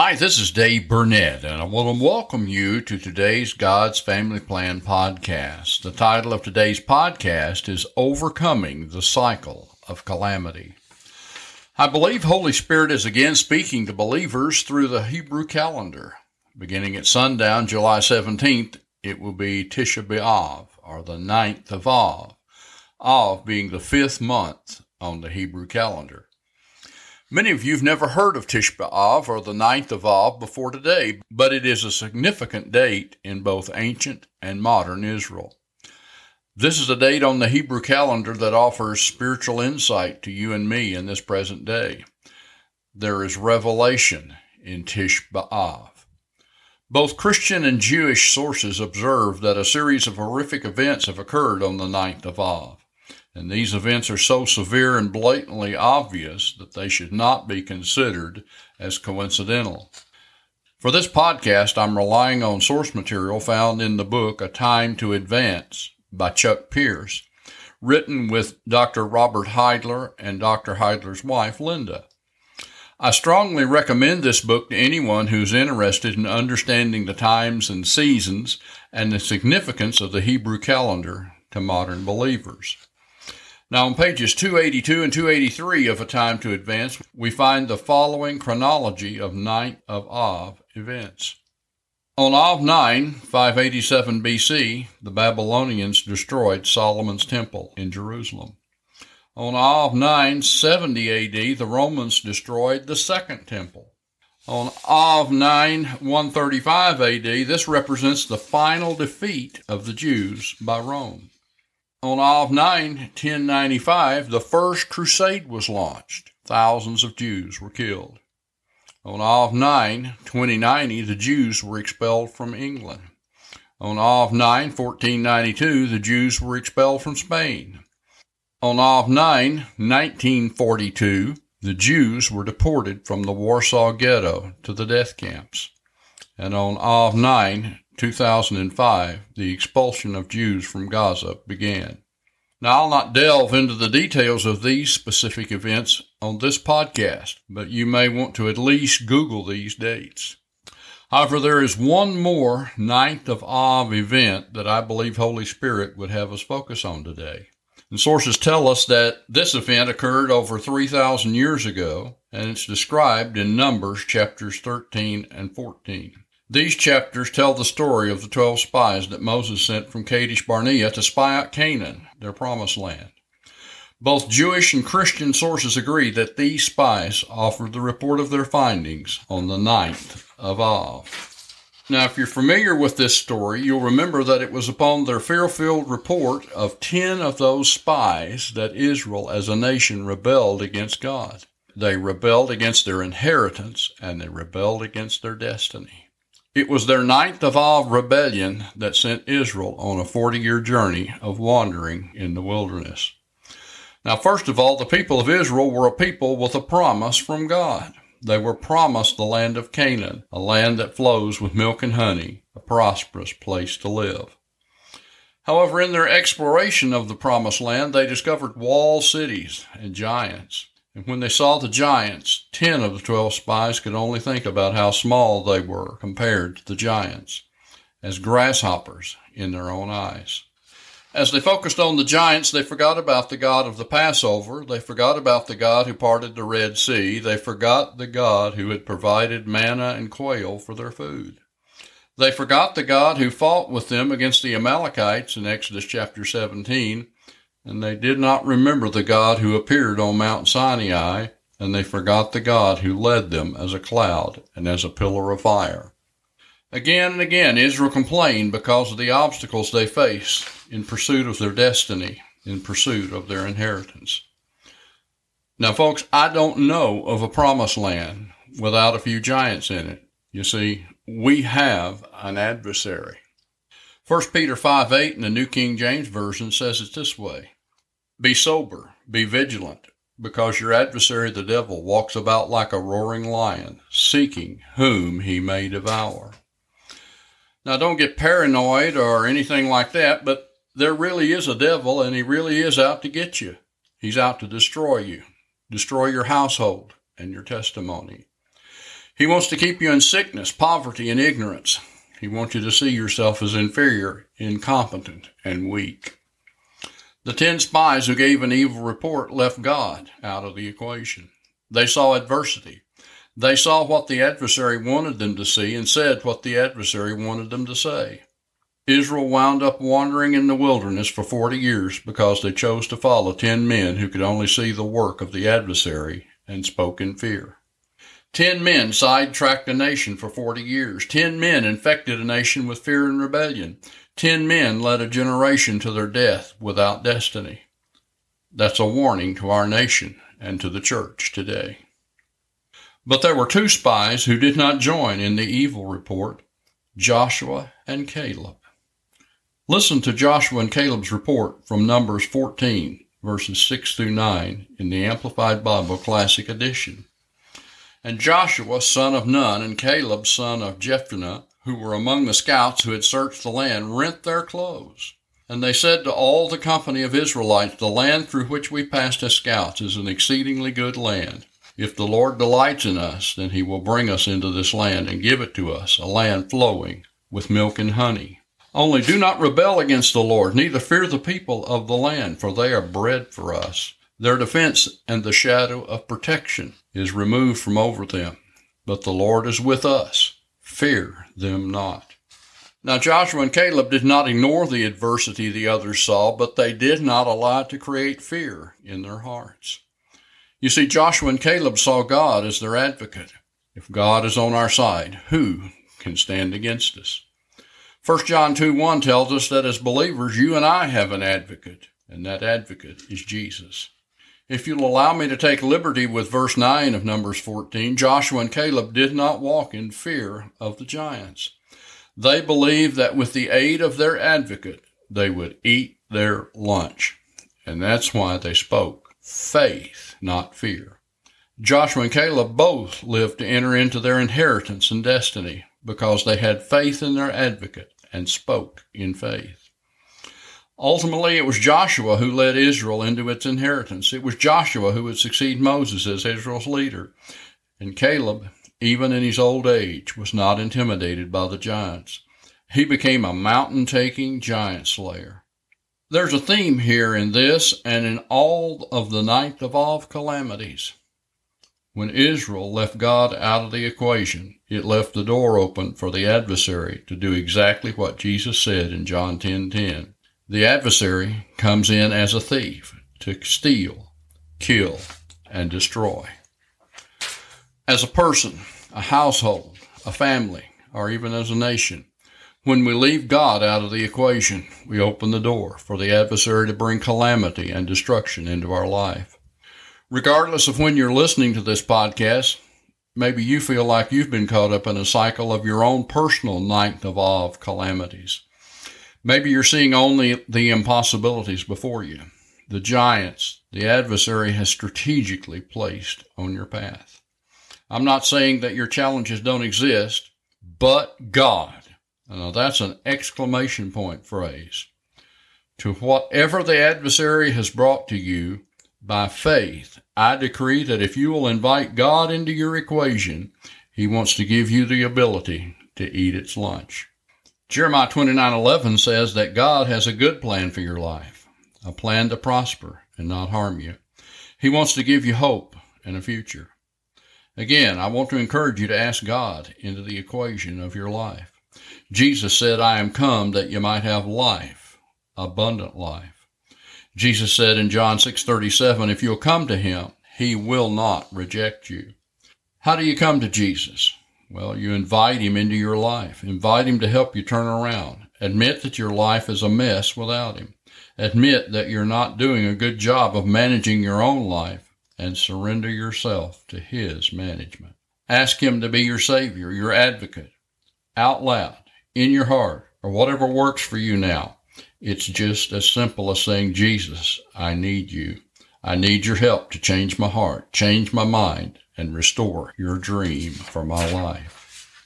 Hi, this is Dave Burnett, and I want to welcome you to today's God's Family Plan podcast. The title of today's podcast is Overcoming the Cycle of Calamity. I believe Holy Spirit is again speaking to believers through the Hebrew calendar. Beginning at sundown, July 17th, it will be Tisha B'Av, or the ninth of Av, Av being the fifth month on the Hebrew calendar. Many of you have never heard of Tish B'Av or the ninth of Av before today, but it is a significant date in both ancient and modern Israel. This is a date on the Hebrew calendar that offers spiritual insight to you and me in this present day. There is revelation in Tish B'Av. Both Christian and Jewish sources observe that a series of horrific events have occurred on the ninth of Av and these events are so severe and blatantly obvious that they should not be considered as coincidental. For this podcast, I'm relying on source material found in the book A Time to Advance by Chuck Pierce, written with Dr. Robert Heidler and Dr. Heidler's wife, Linda. I strongly recommend this book to anyone who's interested in understanding the times and seasons and the significance of the Hebrew calendar to modern believers. Now, on pages 282 and 283 of A Time to Advance, we find the following chronology of Ninth of Av events. On Av 9, 587 BC, the Babylonians destroyed Solomon's temple in Jerusalem. On Av 9, 70 AD, the Romans destroyed the Second Temple. On Av 9, 135 AD, this represents the final defeat of the Jews by Rome. On Av 9, 1095, the first crusade was launched. Thousands of Jews were killed. On Av 9, 2090, the Jews were expelled from England. On Av 9, 1492, the Jews were expelled from Spain. On Av 9, 1942, the Jews were deported from the Warsaw Ghetto to the death camps. And on Av 9, 2005, the expulsion of Jews from Gaza began. Now, I'll not delve into the details of these specific events on this podcast, but you may want to at least Google these dates. However, there is one more Ninth of Av event that I believe Holy Spirit would have us focus on today. And sources tell us that this event occurred over 3,000 years ago, and it's described in Numbers chapters 13 and 14. These chapters tell the story of the 12 spies that Moses sent from Kadesh Barnea to spy out Canaan, their promised land. Both Jewish and Christian sources agree that these spies offered the report of their findings on the ninth of Av. Now, if you're familiar with this story, you'll remember that it was upon their fear filled report of 10 of those spies that Israel as a nation rebelled against God. They rebelled against their inheritance and they rebelled against their destiny. It was their ninth of Av rebellion that sent Israel on a 40 year journey of wandering in the wilderness. Now, first of all, the people of Israel were a people with a promise from God. They were promised the land of Canaan, a land that flows with milk and honey, a prosperous place to live. However, in their exploration of the promised land, they discovered walled cities and giants. And when they saw the giants, ten of the twelve spies could only think about how small they were compared to the giants, as grasshoppers in their own eyes. As they focused on the giants, they forgot about the God of the Passover. They forgot about the God who parted the Red Sea. They forgot the God who had provided manna and quail for their food. They forgot the God who fought with them against the Amalekites in Exodus chapter 17 and they did not remember the God who appeared on Mount Sinai, and they forgot the God who led them as a cloud and as a pillar of fire. Again and again, Israel complained because of the obstacles they faced in pursuit of their destiny, in pursuit of their inheritance. Now, folks, I don't know of a promised land without a few giants in it. You see, we have an adversary. 1 Peter 5 8 in the New King James Version says it this way be sober, be vigilant, because your adversary the devil walks about like a roaring lion, seeking whom he may devour. Now, don't get paranoid or anything like that, but there really is a devil, and he really is out to get you. He's out to destroy you, destroy your household and your testimony. He wants to keep you in sickness, poverty, and ignorance. He wants you to see yourself as inferior, incompetent, and weak. The ten spies who gave an evil report left God out of the equation. They saw adversity. They saw what the adversary wanted them to see and said what the adversary wanted them to say. Israel wound up wandering in the wilderness for 40 years because they chose to follow 10 men who could only see the work of the adversary and spoke in fear. 10 men sidetracked a nation for 40 years. 10 men infected a nation with fear and rebellion. 10 men led a generation to their death without destiny. That's a warning to our nation and to the church today. But there were two spies who did not join in the evil report Joshua and Caleb. Listen to Joshua and Caleb's report from Numbers 14, verses 6 through 9 in the Amplified Bible Classic Edition. And Joshua, son of Nun, and Caleb, son of Jephunneh, who were among the scouts who had searched the land, rent their clothes. And they said to all the company of Israelites, The land through which we passed as scouts is an exceedingly good land. If the Lord delights in us, then he will bring us into this land and give it to us, a land flowing with milk and honey. Only do not rebel against the Lord, neither fear the people of the land, for they are bread for us. Their defense and the shadow of protection is removed from over them. But the Lord is with us. Fear them not. Now Joshua and Caleb did not ignore the adversity the others saw, but they did not allow it to create fear in their hearts. You see, Joshua and Caleb saw God as their advocate. If God is on our side, who can stand against us? 1 John 2 1 tells us that as believers, you and I have an advocate, and that advocate is Jesus. If you'll allow me to take liberty with verse 9 of Numbers 14, Joshua and Caleb did not walk in fear of the giants. They believed that with the aid of their advocate, they would eat their lunch. And that's why they spoke faith, not fear. Joshua and Caleb both lived to enter into their inheritance and destiny because they had faith in their advocate and spoke in faith. Ultimately, it was Joshua who led Israel into its inheritance. It was Joshua who would succeed Moses as Israel's leader. And Caleb, even in his old age, was not intimidated by the giants. He became a mountain taking giant slayer. There's a theme here in this and in all of the ninth of Av calamities. When Israel left God out of the equation, it left the door open for the adversary to do exactly what Jesus said in John 10:10. 10, 10. The adversary comes in as a thief to steal, kill, and destroy. As a person, a household, a family, or even as a nation, when we leave God out of the equation, we open the door for the adversary to bring calamity and destruction into our life. Regardless of when you're listening to this podcast, maybe you feel like you've been caught up in a cycle of your own personal ninth of Av of calamities. Maybe you're seeing only the impossibilities before you, the giants the adversary has strategically placed on your path. I'm not saying that your challenges don't exist, but God. Now that's an exclamation point phrase. To whatever the adversary has brought to you, by faith, I decree that if you will invite God into your equation, He wants to give you the ability to eat its lunch. Jeremiah 29:11 says that God has a good plan for your life, a plan to prosper and not harm you. He wants to give you hope and a future. Again, I want to encourage you to ask God into the equation of your life. Jesus said, I am come that you might have life, abundant life. Jesus said in John 6:37, if you'll come to him, he will not reject you. How do you come to Jesus? Well, you invite him into your life. Invite him to help you turn around. Admit that your life is a mess without him. Admit that you're not doing a good job of managing your own life and surrender yourself to his management. Ask him to be your savior, your advocate, out loud, in your heart, or whatever works for you now. It's just as simple as saying, Jesus, I need you. I need your help to change my heart, change my mind, and restore your dream for my life.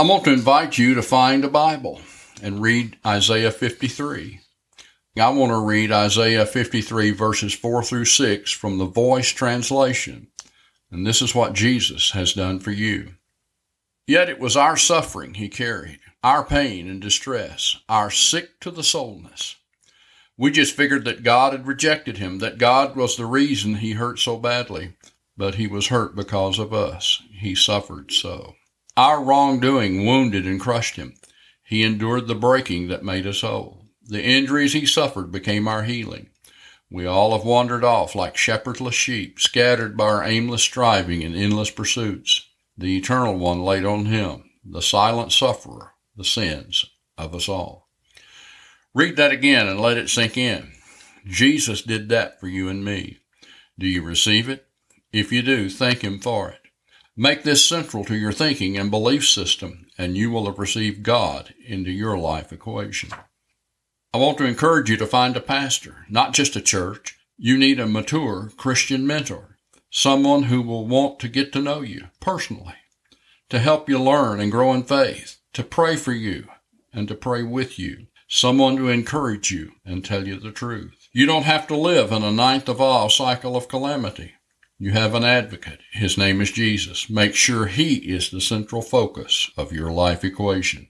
I want to invite you to find a Bible and read Isaiah 53. I want to read Isaiah 53 verses 4 through 6 from the Voice translation. And this is what Jesus has done for you. Yet it was our suffering he carried, our pain and distress, our sick to the soulness. We just figured that God had rejected him, that God was the reason he hurt so badly, but he was hurt because of us. He suffered so. Our wrongdoing wounded and crushed him. He endured the breaking that made us whole. The injuries he suffered became our healing. We all have wandered off like shepherdless sheep, scattered by our aimless striving and endless pursuits. The Eternal One laid on him, the silent sufferer, the sins of us all. Read that again and let it sink in. Jesus did that for you and me. Do you receive it? If you do, thank Him for it. Make this central to your thinking and belief system, and you will have received God into your life equation. I want to encourage you to find a pastor, not just a church. You need a mature Christian mentor, someone who will want to get to know you personally, to help you learn and grow in faith, to pray for you and to pray with you, someone to encourage you and tell you the truth. You don't have to live in a ninth of Av cycle of calamity. You have an advocate. His name is Jesus. Make sure he is the central focus of your life equation.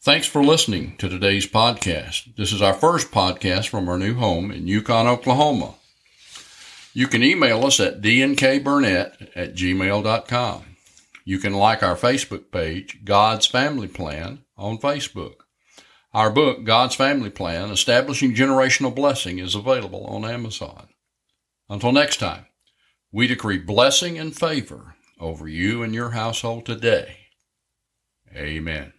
Thanks for listening to today's podcast. This is our first podcast from our new home in Yukon, Oklahoma. You can email us at dnkburnett at gmail.com. You can like our Facebook page, God's Family Plan, on Facebook. Our book, God's Family Plan Establishing Generational Blessing, is available on Amazon. Until next time. We decree blessing and favor over you and your household today. Amen.